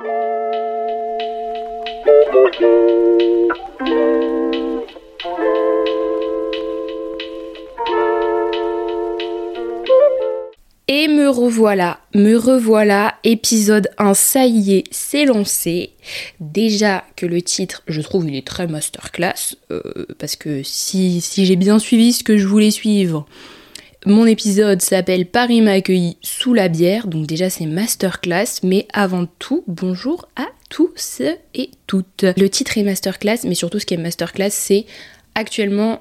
Et me revoilà, me revoilà, épisode 1, ça y est, c'est lancé. Déjà que le titre, je trouve, il est très masterclass, euh, parce que si, si j'ai bien suivi ce que je voulais suivre, mon épisode s'appelle Paris m'a accueilli sous la bière, donc déjà c'est masterclass, mais avant tout, bonjour à tous et toutes. Le titre est masterclass, mais surtout ce qui est masterclass, c'est actuellement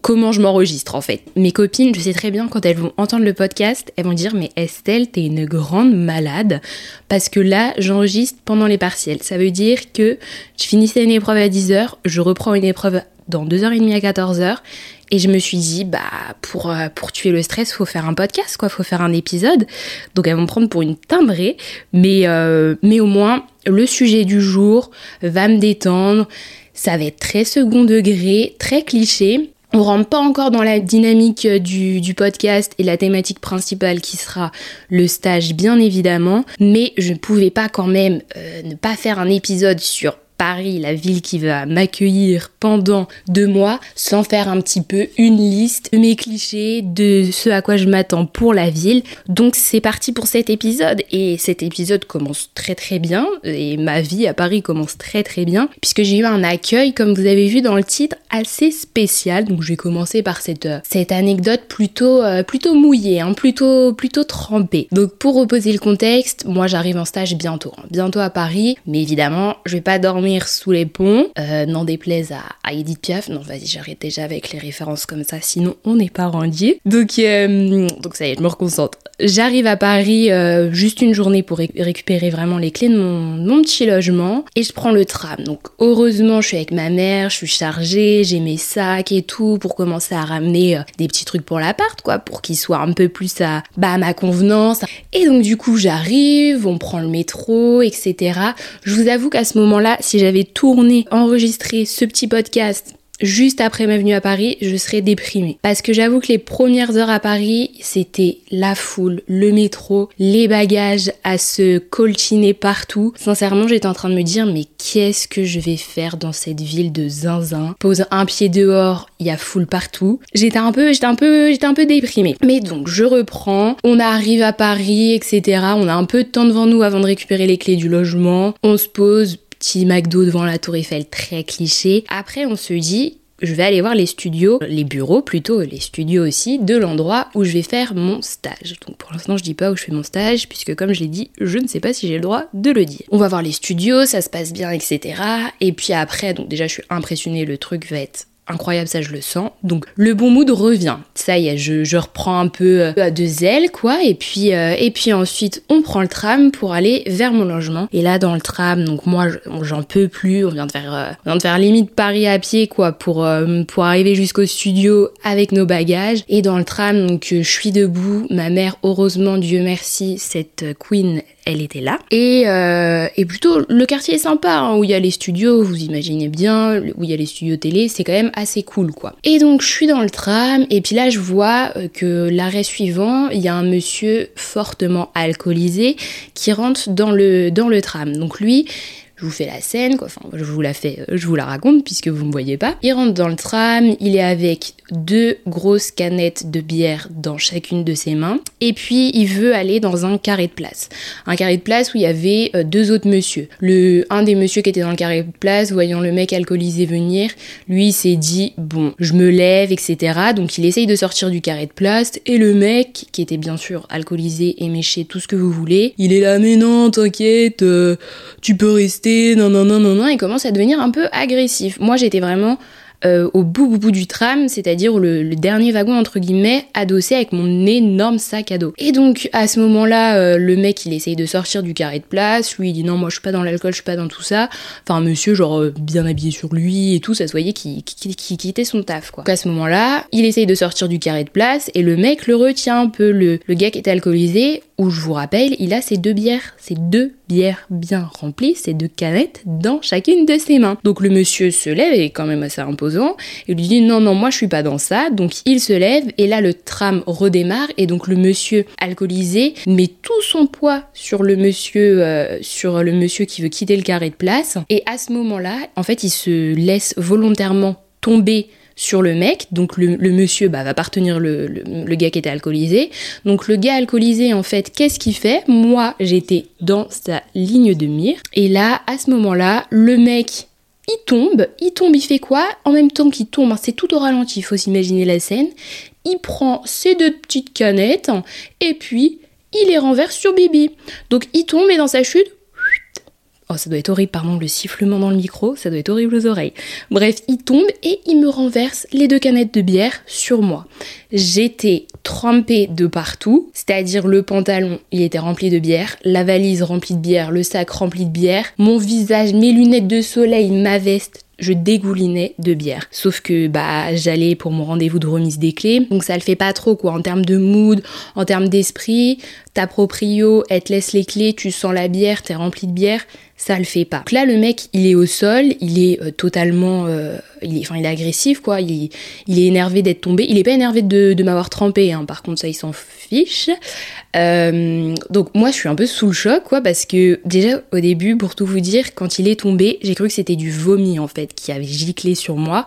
comment je m'enregistre en fait. Mes copines, je sais très bien quand elles vont entendre le podcast, elles vont dire mais Estelle, t'es une grande malade parce que là, j'enregistre pendant les partiels. Ça veut dire que je finissais une épreuve à 10h, je reprends une épreuve dans 2h30 à 14h et je me suis dit bah pour euh, pour tuer le stress, faut faire un podcast quoi, faut faire un épisode. Donc elles vont me prendre pour une timbrée, mais euh, mais au moins le sujet du jour va me détendre. Ça va être très second degré, très cliché, on rentre pas encore dans la dynamique euh, du, podcast et la thématique principale qui sera le stage bien évidemment, mais je ne pouvais pas quand même euh, ne pas faire un épisode sur Paris, la ville qui va m'accueillir pendant deux mois, sans faire un petit peu une liste de mes clichés, de ce à quoi je m'attends pour la ville. Donc c'est parti pour cet épisode et cet épisode commence très très bien et ma vie à Paris commence très très bien puisque j'ai eu un accueil comme vous avez vu dans le titre assez spécial. Donc je vais commencer par cette, cette anecdote plutôt euh, plutôt mouillée, hein, plutôt plutôt trempée. Donc pour reposer le contexte, moi j'arrive en stage bientôt, hein, bientôt à Paris, mais évidemment je vais pas dormir sous les ponts, euh, n'en déplaise à, Edith Piaf. Non, vas-y, j'arrête déjà avec les références comme ça, sinon on n'est pas rendu. Donc, euh, donc ça y est, je me reconcentre. J'arrive à Paris euh, juste une journée pour récupérer vraiment les clés de mon, petit logement et je prends le tram. Donc heureusement, je suis avec ma mère, je suis chargée, j'ai mes sacs et tout pour commencer à ramener des petits trucs pour l'appart, quoi, pour qu'il soit un peu plus à, bah, à ma convenance. Et donc du coup, j'arrive, on prend le métro, etc. Je vous avoue qu'à ce moment-là, si j'avais tourné, enregistré ce petit podcast juste après ma venue à Paris, je serais déprimée. Parce que j'avoue que les premières heures à Paris, c'était la foule, le métro, les bagages à se coltiner partout. Sincèrement, j'étais en train de me dire, mais qu'est-ce que je vais faire dans cette ville de zinzin? Pose un pied dehors, il y a foule partout. J'étais un peu, j'étais un peu, j'étais un peu déprimée. Mais donc, je reprends. On arrive à Paris, etc. On a un peu de temps devant nous avant de récupérer les clés du logement. On se pose, petit McDo devant la Tour Eiffel, très cliché. Après, on se dit, je vais aller voir les studios, les bureaux plutôt, les studios aussi, de l'endroit où je vais faire mon stage. Donc pour l'instant, je dis pas où je fais mon stage, puisque comme je l'ai dit, je ne sais pas si j'ai le droit de le dire. On va voir les studios, ça se passe bien, etc. Et puis après, donc déjà, je suis impressionnée, le truc va être incroyable, ça je le sens. Donc le bon mood revient. Ça y est, je, reprends un peu euh, à deux ailes, quoi. Et puis, euh, et puis ensuite, on prend le tram pour aller vers mon logement. Et là, dans le tram, donc moi, j'en peux plus. On vient de faire, euh, on vient de faire limite Paris à pied, quoi, pour, pour arriver jusqu'au studio avec nos bagages. Et dans le tram, donc je suis debout. Ma mère, heureusement, Dieu merci, cette queen, elle était là. Et, euh, et plutôt, le quartier est sympa, hein, où il y a les studios, vous imaginez bien, où il y a les studios télé, c'est quand même assez cool, quoi. Et donc, je suis dans le tram, et puis là, je vois euh, que l'arrêt suivant, il y a un monsieur fortement alcoolisé qui rentre dans le, dans le tram. Donc lui, je vous la scène, quoi. Enfin, je vous la fais, euh, je vous la raconte puisque vous me voyez pas. Il rentre dans le tram, il est avec deux grosses canettes de bière dans chacune de ses mains, et puis il veut aller dans un carré de place. Un carré de place où il y avait euh, deux autres monsieur. Le, un des monsieur qui était dans le carré de place, voyant le mec alcoolisé venir, lui s'est dit bon, je me lève, etc. Donc il essaye de sortir du carré de place, et le mec, qui était bien sûr alcoolisé, éméché, tout ce que vous voulez, il est là, mais non, t'inquiète, euh, tu peux rester non, non, non, non, non, il commence à devenir un peu agressif. Moi, j'étais vraiment euh, au bout, du tram, c'est-à-dire le, dernier wagon, entre guillemets, adossé avec mon énorme sac à dos. Et donc, à ce moment-là, euh, le mec, il essaye de sortir du carré de place, lui, il dit non, moi, je suis pas dans l'alcool, je suis pas dans tout ça. Enfin, monsieur, genre, euh, bien habillé sur lui et tout, ça se voyait qu'il quittait son taf, quoi. Donc, à ce moment-là, il essaye de sortir du carré de place, et le mec le retient un peu, le, le gars qui est alcoolisé, où je vous rappelle, il a ses deux bières, ses deux bières bien remplies, ses deux canettes dans chacune de ses mains. Donc le monsieur se lève, et quand même assez imposant, et lui dit non, non, moi je suis pas dans ça. Donc il se lève, et là le tram redémarre, et donc le monsieur alcoolisé met tout son poids sur le monsieur, euh, sur le monsieur qui veut quitter le carré de place. Et à ce moment-là, en fait, il se laisse volontairement tomber sur le mec, donc le, monsieur bah, va partenir le, le, gars qui était alcoolisé. Donc le gars alcoolisé, en fait, qu'est-ce qu'il fait? Moi, j'étais dans sa ligne de mire. Et là, à ce moment-là, le mec, il tombe. Il tombe, il fait quoi? En même temps qu'il tombe, hein, c'est tout au ralenti, il faut s'imaginer la scène. Il prend ses deux petites canettes et puis il les renverse sur Bibi. Donc il tombe et dans sa chute, Oh, ça doit être horrible, pardon, le sifflement dans le micro, ça doit être horrible aux oreilles. Bref, il tombe et il me renverse les deux canettes de bière sur moi. J'étais trempée de partout, c'est-à-dire le pantalon, il était rempli de bière, la valise remplie de bière, le sac rempli de bière, mon visage, mes lunettes de soleil, ma veste, je dégoulinais de bière. Sauf que bah j'allais pour mon rendez-vous de remise des clés, donc ça le fait pas trop quoi en termes de mood, en termes d'esprit. Ta proprio, elle te laisse les clés, tu sens la bière, t'es rempli de bière, ça le fait pas. Donc là le mec il est au sol, il est euh, totalement, euh, il est, enfin il est agressif quoi, il, il est énervé d'être tombé. Il est pas énervé de, de m'avoir trempé, hein. par contre ça il s'en fiche. Euh, donc moi je suis un peu sous le choc quoi parce que déjà au début pour tout vous dire quand il est tombé j'ai cru que c'était du vomi en fait qui avait giclé sur moi.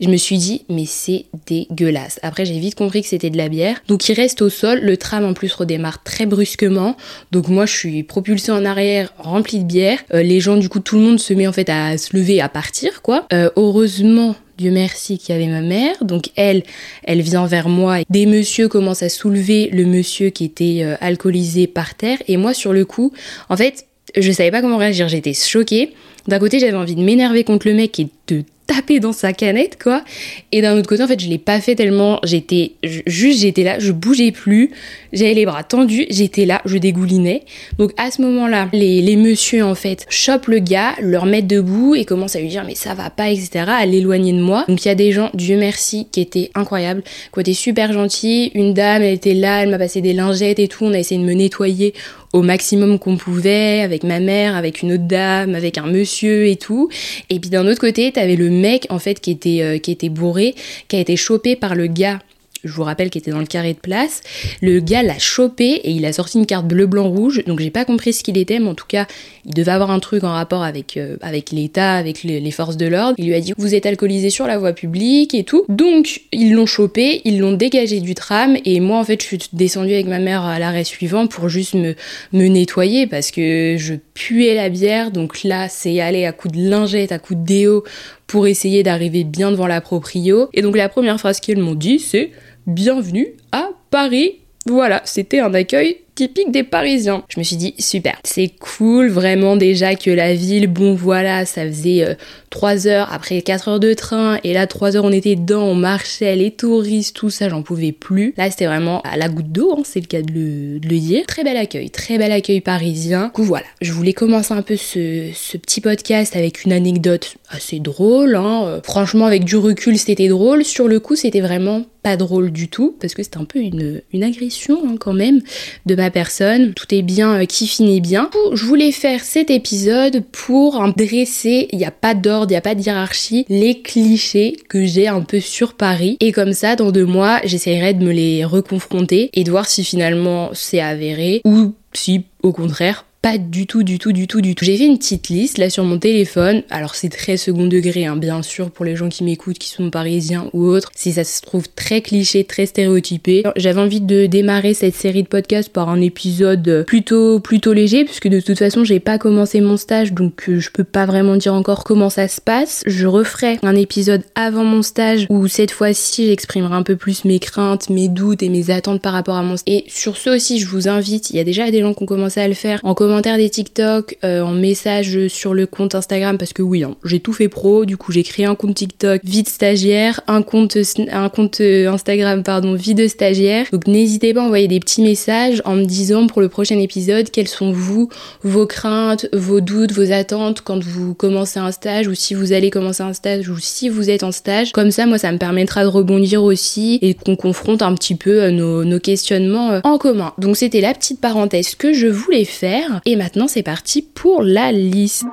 Je me suis dit mais c'est dégueulasse. Après j'ai vite compris que c'était de la bière. Donc il reste au sol, le tram en plus redémarre très brusquement. Donc moi je suis propulsée en arrière remplie de bière. Euh, les gens du coup tout le monde se met en fait à se lever à partir quoi. Euh, heureusement Dieu merci qu'il y avait ma mère. Donc elle, elle vient vers moi. Des messieurs commencent à soulever le monsieur qui était euh, alcoolisé par terre. Et moi, sur le coup, en fait, je savais pas comment réagir. J'étais choquée. D'un côté, j'avais envie de m'énerver contre le mec et de taper dans sa canette, quoi. Et d'un autre côté, en fait, je l'ai pas fait tellement. J'étais juste, j'étais là, je bougeais plus, j'avais les bras tendus, j'étais là, je dégoulinais. Donc à ce moment-là, les, les messieurs, en fait, chopent le gars, le remettent debout et commencent à lui dire mais ça va pas, etc., à l'éloigner de moi. Donc il y a des gens, Dieu merci, qui étaient incroyables, qui étaient super gentils. Une dame, elle était là, elle m'a passé des lingettes et tout, on a essayé de me nettoyer au maximum qu'on pouvait, avec ma mère, avec une autre dame, avec un monsieur et tout. Et puis d'un autre côté, t'avais le mec en fait qui était, euh, qui était bourré, qui a été chopé par le gars je vous rappelle qu'il était dans le carré de place. Le gars l'a chopé et il a sorti une carte bleu, blanc, rouge. Donc j'ai pas compris ce qu'il était, mais en tout cas, il devait avoir un truc en rapport avec, euh, avec l'État, avec les, forces de l'ordre. Il lui a dit Vous êtes alcoolisé sur la voie publique et tout. Donc ils l'ont chopé, ils l'ont dégagé du tram. Et moi, en fait, je suis descendue avec ma mère à l'arrêt suivant pour juste me, me nettoyer parce que je puais la bière. Donc là, c'est aller à coup de lingette, à coup de déo pour essayer d'arriver bien devant la proprio. Et donc la première phrase qu'ils m'ont dit, c'est bienvenue à Paris. Voilà, c'était un accueil typique des Parisiens. Je me suis dit, super, c'est cool vraiment déjà que la ville, bon voilà, ça faisait 3 euh, heures après 4 heures de train, et là 3 heures on était dedans, on marchait, les touristes, tout ça, j'en pouvais plus. Là c'était vraiment à la goutte d'eau, hein, c'est le cas de le, dire. Très bel accueil, très bel accueil parisien. Du coup voilà, je voulais commencer un peu ce, petit podcast avec une anecdote assez drôle. Hein. Euh, franchement avec du recul c'était drôle, sur le coup c'était vraiment pas drôle du tout, parce que c'était un peu une, une agression hein, quand même de ma personne. Tout est bien euh, qui finit bien. Je voulais faire cet épisode pour dresser, il n'y a pas d'ordre, il n'y a pas de hiérarchie, les clichés que j'ai un peu sur Paris. Et comme ça, dans deux mois, j'essayerai de me les reconfronter et de voir si finalement c'est avéré ou si au contraire pas du tout, du tout, du tout, du tout. J'ai fait une petite liste là sur mon téléphone. Alors c'est très second degré, hein, bien sûr, pour les gens qui m'écoutent, qui sont parisiens ou autres. Si ça se trouve très cliché, très stéréotypé. J'avais envie de démarrer cette série de podcasts par un épisode plutôt, plutôt léger, puisque de toute façon j'ai pas commencé mon stage, donc euh, je peux pas vraiment dire encore comment ça se passe. Je referai un épisode avant mon stage où cette fois-ci j'exprimerai un peu plus mes craintes, mes doutes et mes attentes par rapport à mon stage. Et sur ce aussi, je vous invite. Il y a déjà des gens qui ont commencé à le faire en commentaires des TikTok, euh, en message sur le compte Instagram, parce que oui, hein, j'ai tout fait pro, du coup j'ai créé un compte TikTok vide stagiaire, un compte, un compte euh, Instagram, pardon, vide stagiaire. Donc n'hésitez pas à envoyer des petits messages en me disant pour le prochain épisode quels sont vous, vos craintes, vos doutes, vos attentes quand vous commencez un stage ou si vous allez commencer un stage ou si vous êtes en stage. Comme ça, moi, ça me permettra de rebondir aussi et qu'on confronte un petit peu euh, nos, nos questionnements en commun. Donc c'était la petite parenthèse que je voulais faire. Et maintenant, c'est parti pour la liste.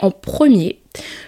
En premier,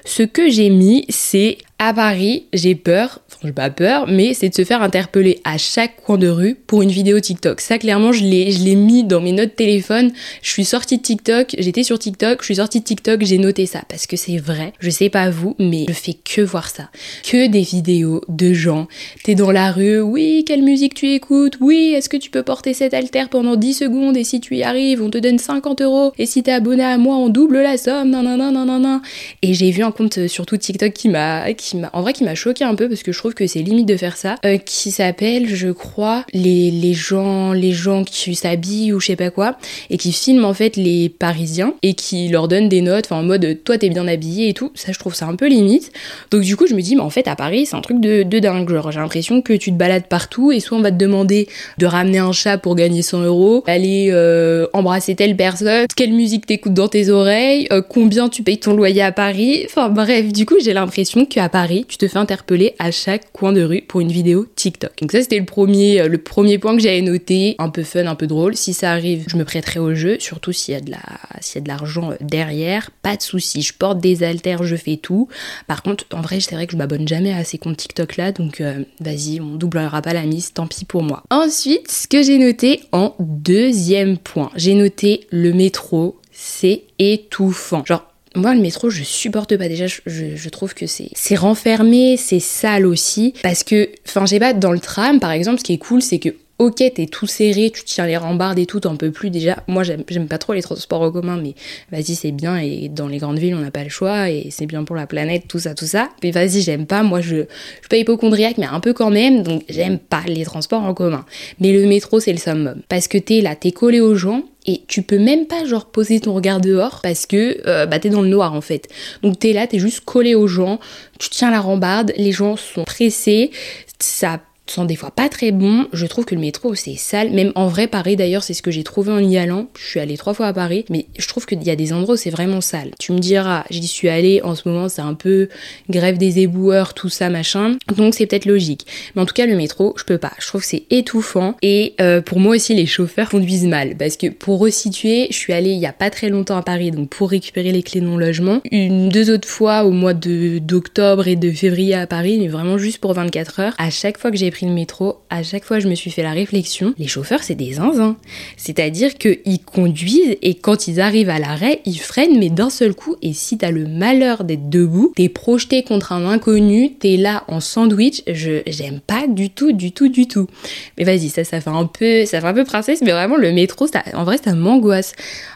ce que j'ai mis, c'est à Paris, j'ai peur, enfin j'ai pas peur, mais c'est de se faire interpeller à chaque coin de rue pour une vidéo TikTok. Ça clairement je l'ai, je l'ai mis dans mes notes téléphone. Je suis sortie de TikTok, j'étais sur TikTok, je suis sortie de TikTok, j'ai noté ça parce que c'est vrai. Je sais pas vous, mais je fais que voir ça. Que des vidéos de gens. T'es dans la rue, oui, quelle musique tu écoutes, oui, est-ce que tu peux porter cet alter pendant 10 secondes? Et si tu y arrives, on te donne 50 euros et si t'es abonné à moi, on double la somme, non, non, non, non, non. Et j'ai vu un compte surtout TikTok qui m'a, en vrai qui m'a choqué un peu parce que je trouve que c'est limite de faire ça, euh, qui s'appelle, je crois, les, les gens, les gens qui s'habillent ou je sais pas quoi, et qui filment en fait les Parisiens et qui leur donnent des notes, en mode toi t'es bien habillé et tout. Ça je trouve ça un peu limite. Donc du coup je me dis mais en fait à Paris c'est un truc de, de dingue. Genre j'ai l'impression que tu te balades partout et soit on va te demander de ramener un chat pour gagner 100 euros, aller euh, embrasser telle personne, quelle musique t'écoutes dans tes oreilles, euh, combien tu payes ton loyer à Paris. Enfin bref, du coup j'ai l'impression qu'à Paris tu te fais interpeller à chaque coin de rue pour une vidéo TikTok. Donc ça c'était le premier, euh, le premier point que j'avais noté, un peu fun, un peu drôle. Si ça arrive, je me prêterai au jeu, surtout s'il y a de s'il y a de l'argent euh, derrière, pas de souci. Je porte des haltères, je fais tout. Par contre, en vrai, c'est vrai que je m'abonne jamais à ces comptes TikTok là, donc euh, vas-y, on doublera pas la mise, tant pis pour moi. Ensuite, ce que j'ai noté en deuxième point, j'ai noté le métro, c'est étouffant. Genre moi, le métro, je supporte pas. Déjà, je, trouve que c'est c'est renfermé, c'est sale aussi. Parce que, enfin, j'ai pas, dans le tram, par exemple, ce qui est cool, c'est que ok, t'es tout serré, tu tiens les rambardes et tout, t'en peux plus déjà. Moi, j'aime pas trop les transports en commun, mais vas-y, c'est bien. Et dans les grandes villes, on n'a pas le choix et c'est bien pour la planète, tout ça, tout ça. Mais vas-y, j'aime pas. Moi, je, je suis pas hypochondriaque, mais un peu quand même. Donc, j'aime pas les transports en commun. Mais le métro, c'est le summum. Parce que t'es là, t'es collé aux gens et tu peux même pas genre poser ton regard dehors parce que euh, bah t'es dans le noir en fait. Donc t'es là, t'es juste collé aux gens, tu tiens la rambarde, les gens sont pressés, ça sont des fois pas très bons. Je trouve que le métro c'est sale. Même en vrai, Paris d'ailleurs, c'est ce que j'ai trouvé en y allant. Je suis allée trois fois à Paris, mais je trouve qu'il y a des endroits où c'est vraiment sale. Tu me diras, j'y suis allée, en ce moment c'est un peu grève des éboueurs, tout ça, machin. Donc c'est peut-être logique. Mais en tout cas, le métro, je peux pas. Je trouve c'est étouffant. Et euh, pour moi aussi, les chauffeurs conduisent mal. Parce que pour resituer, je suis allée il y a pas très longtemps à Paris, donc pour récupérer les clés non logement. Une, deux autres fois au mois d'octobre et de février à Paris, mais vraiment juste pour 24 heures. À chaque fois que j'ai pris le métro, à chaque fois je me suis fait la réflexion, les chauffeurs c'est des zinzins. C'est-à-dire qu'ils conduisent et quand ils arrivent à l'arrêt, ils freinent mais d'un seul coup et si t'as le malheur d'être debout, t'es projeté contre un inconnu, t'es là en sandwich, je j'aime pas du tout, du tout, du tout. Mais vas-y, ça ça fait un peu, ça fait un peu princesse, mais vraiment le métro, ça, en vrai ça m'angoisse.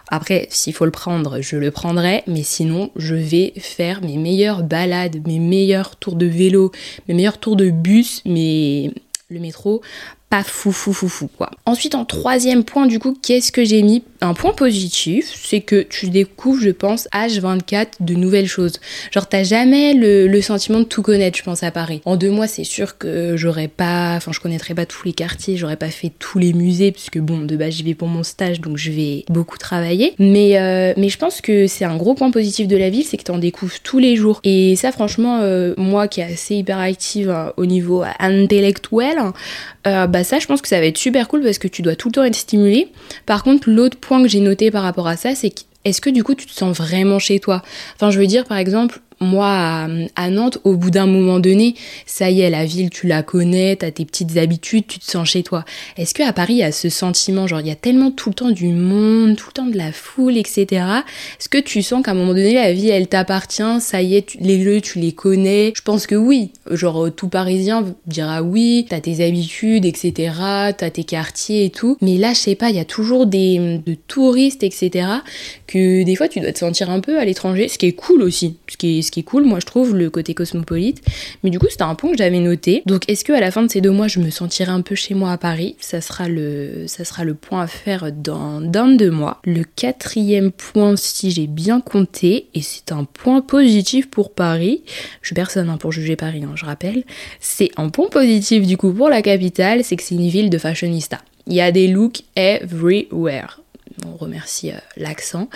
Après, s'il faut le prendre, je le prendrai, mais sinon, je vais faire mes meilleures balades, mes meilleurs tours de vélo, mes meilleurs tours de bus, mais le métro, pas fou fou fou fou quoi. Ensuite en troisième point du coup qu'est-ce que j'ai mis? Un point positif c'est que tu découvres je pense H24 de nouvelles choses. Genre t'as jamais le, sentiment de tout connaître je pense à Paris. En deux mois c'est sûr que j'aurais pas, enfin je connaîtrais pas tous les quartiers, j'aurais pas fait tous les musées puisque bon de base j'y vais pour mon stage donc je vais beaucoup travailler. Mais, euh, mais je pense que c'est un gros point positif de la ville c'est que t'en découvres tous les jours. Et ça franchement euh, moi qui est assez hyperactive hein, au niveau intellectuel euh, bah ça je pense que ça va être super cool parce que tu dois tout le temps être stimulé. Par contre l'autre point que j'ai noté par rapport à ça c'est est-ce que du coup tu te sens vraiment chez toi? Enfin je veux dire par exemple moi, à, Nantes, au bout d'un moment donné, ça y est, la ville, tu la connais, t'as tes petites habitudes, tu te sens chez toi. Est-ce que à Paris, il y a ce sentiment, genre, il y a tellement tout le temps du monde, tout le temps de la foule, etc. Est-ce que tu sens qu'à un moment donné, la vie, elle t'appartient, ça y est, les lieux, tu les connais? Je pense que oui. Genre, tout Parisien dira oui, t'as tes habitudes, etc. T'as tes quartiers et tout. Mais là, je sais pas, il y a toujours des de touristes, etc. Que des fois, tu dois te sentir un peu à l'étranger, ce qui est cool aussi, ce qui est ce qui est cool, moi je trouve, le côté cosmopolite. Mais du coup, c'était un point que j'avais noté. Donc, est-ce que à la fin de ces deux mois, je me sentirai un peu chez moi à Paris? Ça sera le, ça sera le point à faire dans, dans deux mois. Le quatrième point, si j'ai bien compté, et c'est un point positif pour Paris, je suis personne hein, pour juger Paris, hein, je rappelle, c'est un point positif du coup pour la capitale, c'est que c'est une ville de fashionista. Il y a des looks everywhere on remercie euh, l'accent.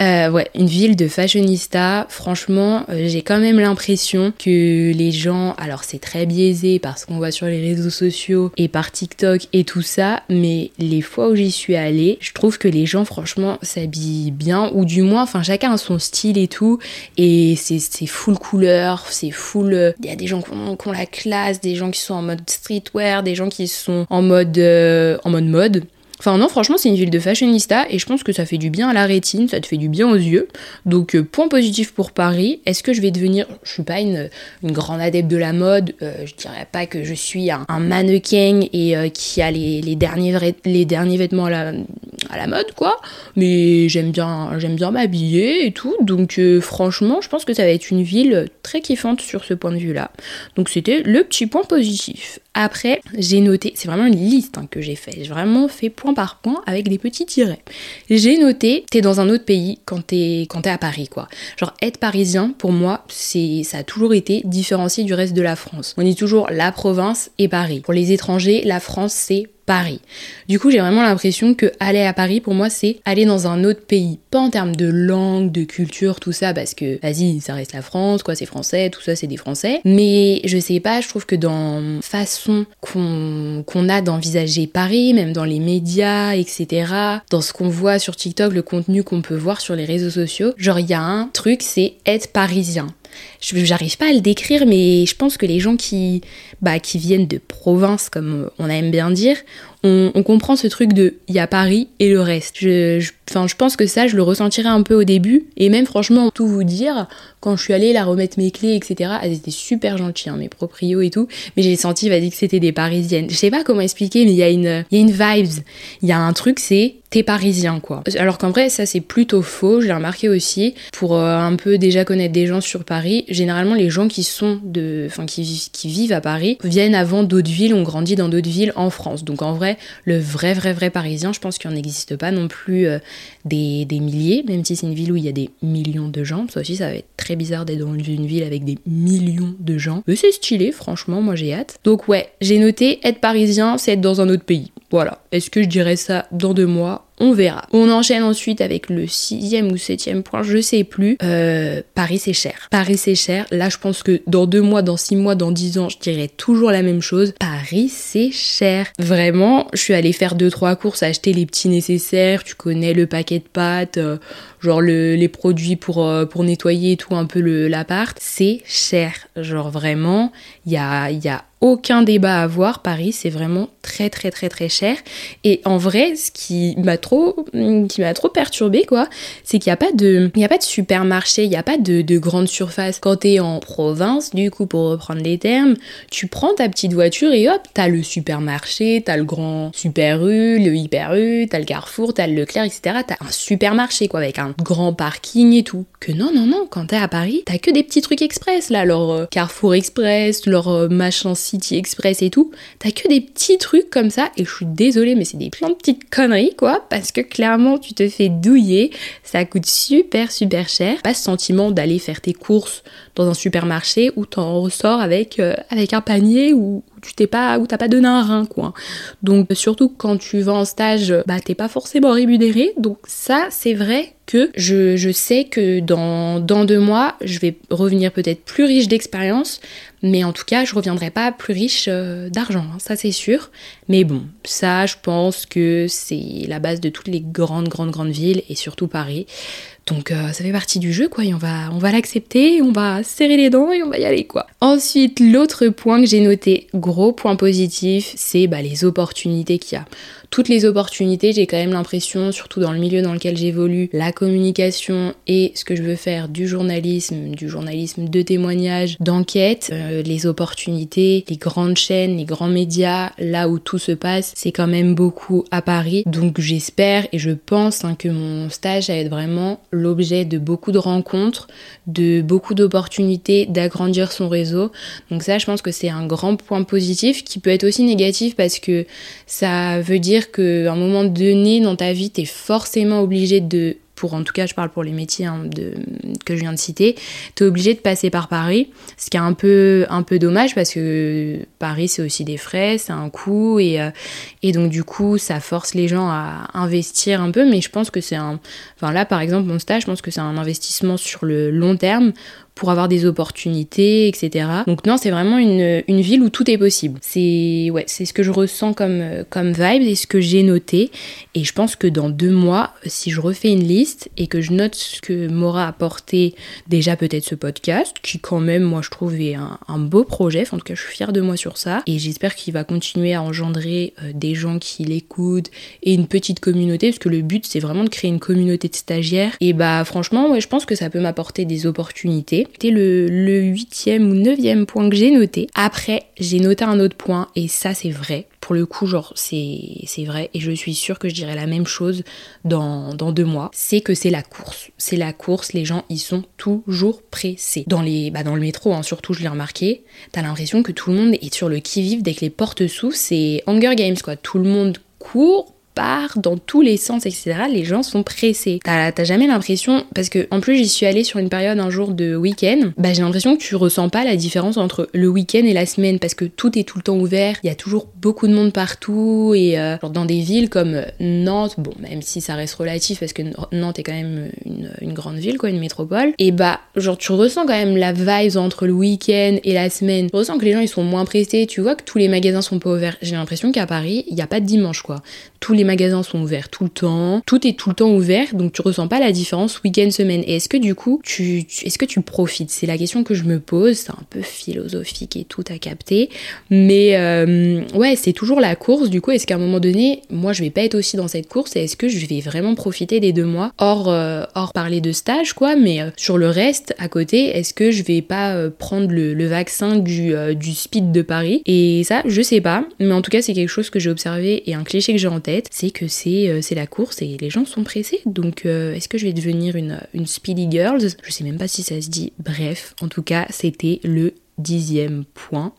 Euh, ouais, une ville de fashionista. Franchement, euh, j'ai quand même l'impression que les gens, alors c'est très biaisé parce qu'on voit sur les réseaux sociaux et par TikTok et tout ça, mais les fois où j'y suis allée, je trouve que les gens, franchement, s'habillent bien, ou du moins, enfin, chacun a son style et tout, et c'est full couleur, c'est full. Il y a des gens qui ont, la classe, des gens qui sont en mode streetwear, des gens qui sont en mode en mode mode. Enfin non, franchement, c'est une ville de fashionista et je pense que ça fait du bien à la rétine, ça te fait du bien aux yeux. Donc euh, point positif pour Paris. Est-ce que je vais devenir, je suis pas une, grande adepte de la mode, euh, je dirais pas que je suis un, mannequin et euh, qui a les, derniers, vêtements à la, mode quoi, mais j'aime bien, m'habiller et tout. Donc franchement, je pense que ça va être une ville très kiffante sur ce point de vue-là. Donc c'était le petit point positif. Après, j'ai noté, c'est vraiment une liste hein, que j'ai fait. J'ai vraiment fait point par point avec des petits tirets. J'ai noté, t'es dans un autre pays quand t'es quand es à Paris, quoi. Genre être parisien, pour moi, c'est ça a toujours été différencié du reste de la France. On dit toujours la province et Paris. Pour les étrangers, la France c'est Paris. Du coup, j'ai vraiment l'impression que aller à Paris, pour moi, c'est aller dans un autre pays. Pas en termes de langue, de culture, tout ça, parce que, vas-y, ça reste la France, quoi, c'est français, tout ça, c'est des Français. Mais je sais pas, je trouve que dans façon qu'on a d'envisager Paris, même dans les médias, etc., dans ce qu'on voit sur TikTok, le contenu qu'on peut voir sur les réseaux sociaux, genre, il y a un truc, c'est être parisien. J'arrive pas à le décrire, mais je pense que les gens qui, bah, qui viennent de province, comme on aime bien dire, on, comprend ce truc de il y a Paris et le reste. Je, je, pense que ça, je le ressentirais un peu au début, et même franchement, tout vous dire, quand je suis allée la remettre mes clés, etc., elles étaient super gentilles, hein, mes proprios et tout, mais j'ai senti, vas-y, que c'était des parisiennes. Je sais pas comment expliquer, mais il y, a une, y a une vibes, il y a un truc, c'est t'es parisien quoi. Alors qu'en vrai ça c'est plutôt faux, je l'ai remarqué aussi pour euh, un peu déjà connaître des gens sur Paris. Généralement les gens qui sont de enfin qui, qui vivent à Paris viennent avant d'autres villes, ont grandi dans d'autres villes en France. Donc en vrai, le vrai vrai vrai parisien, je pense qu'il n'existe pas non plus euh, des, des, milliers, même si c'est une ville où il y a des millions de gens. Ça aussi ça va être très bizarre d'être dans une ville avec des millions de gens. Mais c'est stylé, franchement, moi j'ai hâte. Donc ouais, j'ai noté être parisien, c'est être dans un autre pays. Voilà. Est-ce que je dirais ça dans deux mois on verra. On enchaîne ensuite avec le sixième ou septième point, je sais plus. Euh, Paris c'est cher. Paris c'est cher. Là je pense que dans deux mois, dans six mois, dans dix ans, je dirais toujours la même chose. Paris c'est cher. Vraiment, je suis allée faire deux trois courses, acheter les petits nécessaires. Tu connais le paquet de pâtes, euh, genre les produits pour euh, pour nettoyer tout un peu l'appart. C'est cher. Genre vraiment, il y a il y a aucun débat à avoir. Paris, c'est vraiment très très très très cher. Et en vrai, ce qui m'a trop, qui m'a trop perturbé, quoi, c'est qu'il n'y a pas de, il a pas de supermarché, il n'y a pas de, de grande surface. Quand t'es en province, du coup, pour reprendre les termes, tu prends ta petite voiture et hop, t'as le supermarché, t'as le grand Super U, le Hyper U, t'as le Carrefour, t'as le Leclerc, etc. T'as un supermarché, quoi, avec un grand parking et tout. Que non, non, non, quand t'es à Paris, t'as que des petits trucs express, là, leur euh, Carrefour Express, leur euh, machin City Express et tout. T'as que des petits trucs comme ça, et je suis désolée, mais c'est des plein de petites conneries, quoi, parce que clairement, tu te fais douiller, ça coûte super, super cher. Pas ce sentiment d'aller faire tes courses dans un supermarché où t'en ressors avec, euh, avec un panier ou tu t'es pas, où t'as pas donné un rein. Donc, surtout quand tu vas en stage, bah, t'es pas forcément rémunéré. Donc, ça, c'est vrai que je, je sais que dans, dans deux mois, je vais revenir peut-être plus riche d'expérience, mais en tout cas, je reviendrai pas plus riche euh, d'argent, hein, ça c'est sûr. Mais bon, ça, je pense que c'est la base de toutes les grandes, grandes, grandes villes et surtout Paris. Donc euh, ça fait partie du jeu, quoi, et on va, on va l'accepter, on va serrer les dents et on va y aller, quoi. Ensuite, l'autre point que j'ai noté, gros point positif, c'est bah, les opportunités qu'il y a. toutes les opportunités, j'ai quand même l'impression, surtout dans le milieu dans lequel j'évolue, la communication et ce que je veux faire du journalisme, du journalisme de témoignage, d'enquête, euh, les opportunités, les grandes chaînes, les grands médias, là où tout se passe, c'est quand même beaucoup à Paris. Donc j'espère et je pense hein, que mon stage va être vraiment l'objet de beaucoup de rencontres, de beaucoup d'opportunités, d'agrandir son réseau. Donc ça, je pense que c'est un grand point positif qui peut être aussi négatif parce que ça veut dire qu'à un moment donné dans ta vie, tu es forcément obligé de pour en tout cas je parle pour les métiers hein, que je viens de citer, tu es obligé de passer par Paris, ce qui est un peu, un peu dommage parce que Paris c'est aussi des frais, c'est un coût et, euh, et donc du coup ça force les gens à investir un peu. Mais je pense que c'est un... Enfin là par exemple mon stage je pense que c'est un investissement sur le long terme pour avoir des opportunités, etc. Donc non, c'est vraiment une, une, ville où tout est possible. C'est ouais, c'est ce que je ressens comme, comme vibe et ce que j'ai noté. Et je pense que dans deux mois, si je refais une liste et que je note ce que m'aura apporté déjà peut-être ce podcast, qui quand même, moi je trouve est un, beau projet, en tout cas je suis fière de moi sur ça, et j'espère qu'il va continuer à engendrer euh, des gens qui l'écoutent et une petite communauté, parce que le but c'est vraiment de créer une communauté de stagiaires. Et bah franchement, ouais, je pense que ça peut m'apporter des opportunités. C'était le huitième ou neuvième point que j'ai noté. Après, j'ai noté un autre point, et ça c'est vrai. Pour le coup, genre, c'est vrai, et je suis sûre que je dirais la même chose dans, dans deux mois. C'est que c'est la course. C'est la course, les gens, ils sont toujours pressés. Dans, les, bah dans le métro, hein, surtout, je l'ai remarqué, t'as l'impression que tout le monde est sur le qui-vive dès que les portes s'ouvrent. C'est Hunger Games, quoi. Tout le monde court dans tous les sens, etc. Les gens sont pressés. T'as jamais l'impression, parce que en plus j'y suis allée sur une période un jour de week-end, bah j'ai l'impression que tu ressens pas la différence entre le week-end et la semaine, parce que tout est tout le temps ouvert, il y a toujours beaucoup de monde partout, et euh, dans des villes comme Nantes, bon même si ça reste relatif, parce que Nantes est quand même une, une grande ville, quoi, une métropole, et bah genre tu ressens quand même la vibe entre le week-end et la semaine. Tu ressens que les gens ils sont moins pressés, tu vois que tous les magasins sont pas ouverts. J'ai l'impression qu'à Paris, il n'y a pas de dimanche quoi. Tous les magasins sont ouverts tout le temps, tout est tout le temps ouvert, donc tu ressens pas la différence week-end semaine. Et est-ce que du coup, tu, est-ce que tu profites? C'est la question que je me pose. C'est un peu philosophique et tout à capter, mais euh, ouais, c'est toujours la course. Du coup, est-ce qu'à un moment donné, moi, je vais pas être aussi dans cette course et est-ce que je vais vraiment profiter des deux mois? Hors, euh, parler de stage, quoi, mais euh, sur le reste, à côté, est-ce que je vais pas prendre le, le vaccin du, du speed de Paris? Et ça, je sais pas, mais en tout cas, c'est quelque chose que j'ai observé et un cliché que j'ai en tête, c'est que euh, c'est la course et les gens sont pressés. Donc euh, est-ce que je vais devenir une, une Speedy Girls? Je sais même pas si ça se dit. Bref, en tout cas, c'était le dixième point.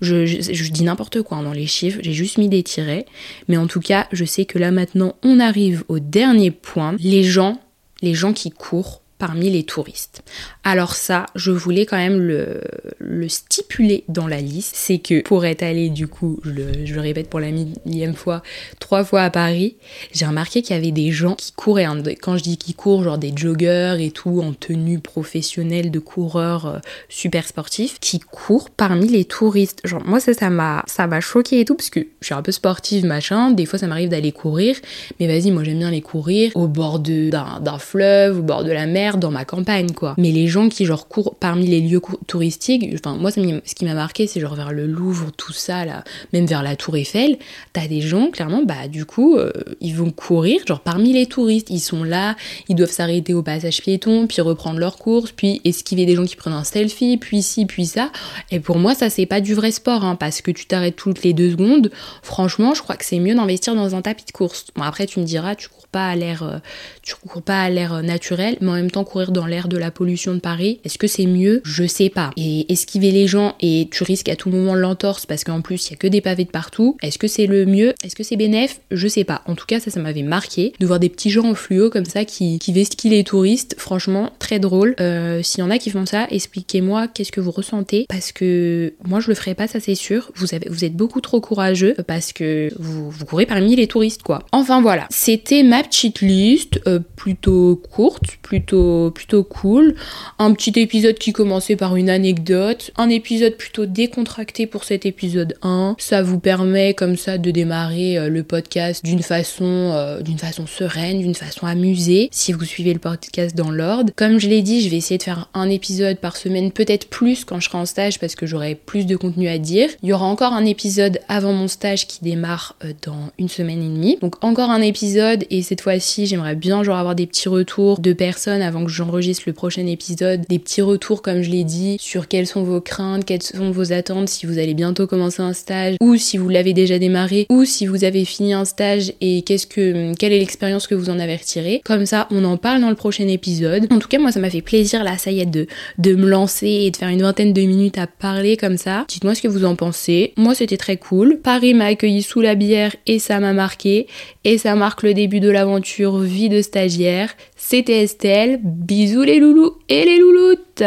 Je, je, dis n'importe quoi hein, dans les chiffres, j'ai juste mis des tirets. Mais en tout cas, je sais que là maintenant, on arrive au dernier point. Les gens, les gens qui courent parmi les touristes. Alors ça, je voulais quand même le, le stipuler dans la liste. C'est que pour être allé du coup, je le, répète pour la millième fois, trois fois à Paris, j'ai remarqué qu'il y avait des gens qui couraient. Hein, quand je dis qui courent, genre des joggers et tout, en tenue professionnelle de coureurs euh, super sportifs, qui courent parmi les touristes. Genre moi ça, m'a ça choqué et tout, parce que je suis un peu sportive, machin. Des fois ça m'arrive d'aller courir, mais vas-y, moi j'aime bien aller courir au bord d'un fleuve, au bord de la mer dans ma campagne, quoi. Mais les gens qui, genre, courent parmi les lieux touristiques, enfin, moi, ce qui m'a marqué, c'est genre vers le Louvre, tout ça, là, même vers la Tour Eiffel, t'as des gens, clairement, bah, du coup, euh, ils vont courir, genre, parmi les touristes. Ils sont là, ils doivent s'arrêter au passage piéton, puis reprendre leur course, puis esquiver des gens qui prennent un selfie, puis ci, puis ça. Et pour moi, ça, c'est pas du vrai sport, hein, parce que tu t'arrêtes toutes les deux secondes. Franchement, je crois que c'est mieux d'investir dans un tapis de course. Bon, après, tu me diras, tu cours pas à l'air, euh, tu cours pas à l'air naturel, mais en même temps, courir dans l'air de la pollution de Paris, est-ce que c'est mieux? Je sais pas. Et esquiver les gens et tu risques à tout moment l'entorse parce qu'en plus il y a que des pavés de partout, est-ce que c'est le mieux? Est-ce que c'est bénéf Je sais pas. En tout cas, ça, ça m'avait marqué de voir des petits gens en fluo comme ça qui, qui les touristes. Franchement, très drôle. Euh, S'il y en a qui font ça, expliquez-moi qu'est-ce que vous ressentez parce que moi je le ferai pas, ça c'est sûr. Vous, avez, vous êtes beaucoup trop courageux parce que vous, vous courez parmi les touristes quoi. Enfin voilà, c'était ma petite liste euh, plutôt courte, plutôt plutôt, cool. Un petit épisode qui commençait par une anecdote. Un épisode plutôt décontracté pour cet épisode 1. Ça vous permet comme ça de démarrer euh, le podcast d'une façon, euh, d'une façon sereine, d'une façon amusée, si vous suivez le podcast dans l'ordre. Comme je l'ai dit, je vais essayer de faire un épisode par semaine, peut-être plus quand je serai en stage parce que j'aurai plus de contenu à dire. Il y aura encore un épisode avant mon stage qui démarre euh, dans une semaine et demie. Donc encore un épisode et cette fois-ci, j'aimerais bien genre avoir des petits retours de personnes avant que j'enregistre le prochain épisode, des petits retours comme je l'ai dit sur quelles sont vos craintes, quelles sont vos attentes si vous allez bientôt commencer un stage ou si vous l'avez déjà démarré ou si vous avez fini un stage et qu'est-ce que quelle est l'expérience que vous en avez retirée. Comme ça, on en parle dans le prochain épisode. En tout cas, moi ça m'a fait plaisir là, ça y est de de me lancer et de faire une vingtaine de minutes à parler comme ça. Dites-moi ce que vous en pensez. Moi, c'était très cool. Paris m'a accueilli sous la bière et ça m'a marqué et ça marque le début de l'aventure vie de stagiaire. C'était Estelle. Bisous les loulous et les louloutes.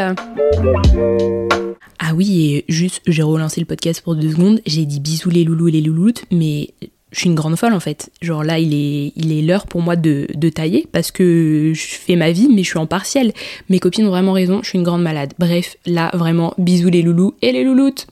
Ah oui, et juste, j'ai relancé le podcast pour deux secondes. J'ai dit bisous les loulous et les louloutes, mais je suis une grande folle en fait. Genre là, il est il est l'heure pour moi de, de, tailler parce que je fais ma vie, mais je suis en partiel. Mes copines ont vraiment raison, je suis une grande malade. Bref, là, vraiment, bisous les loulous et les louloutes.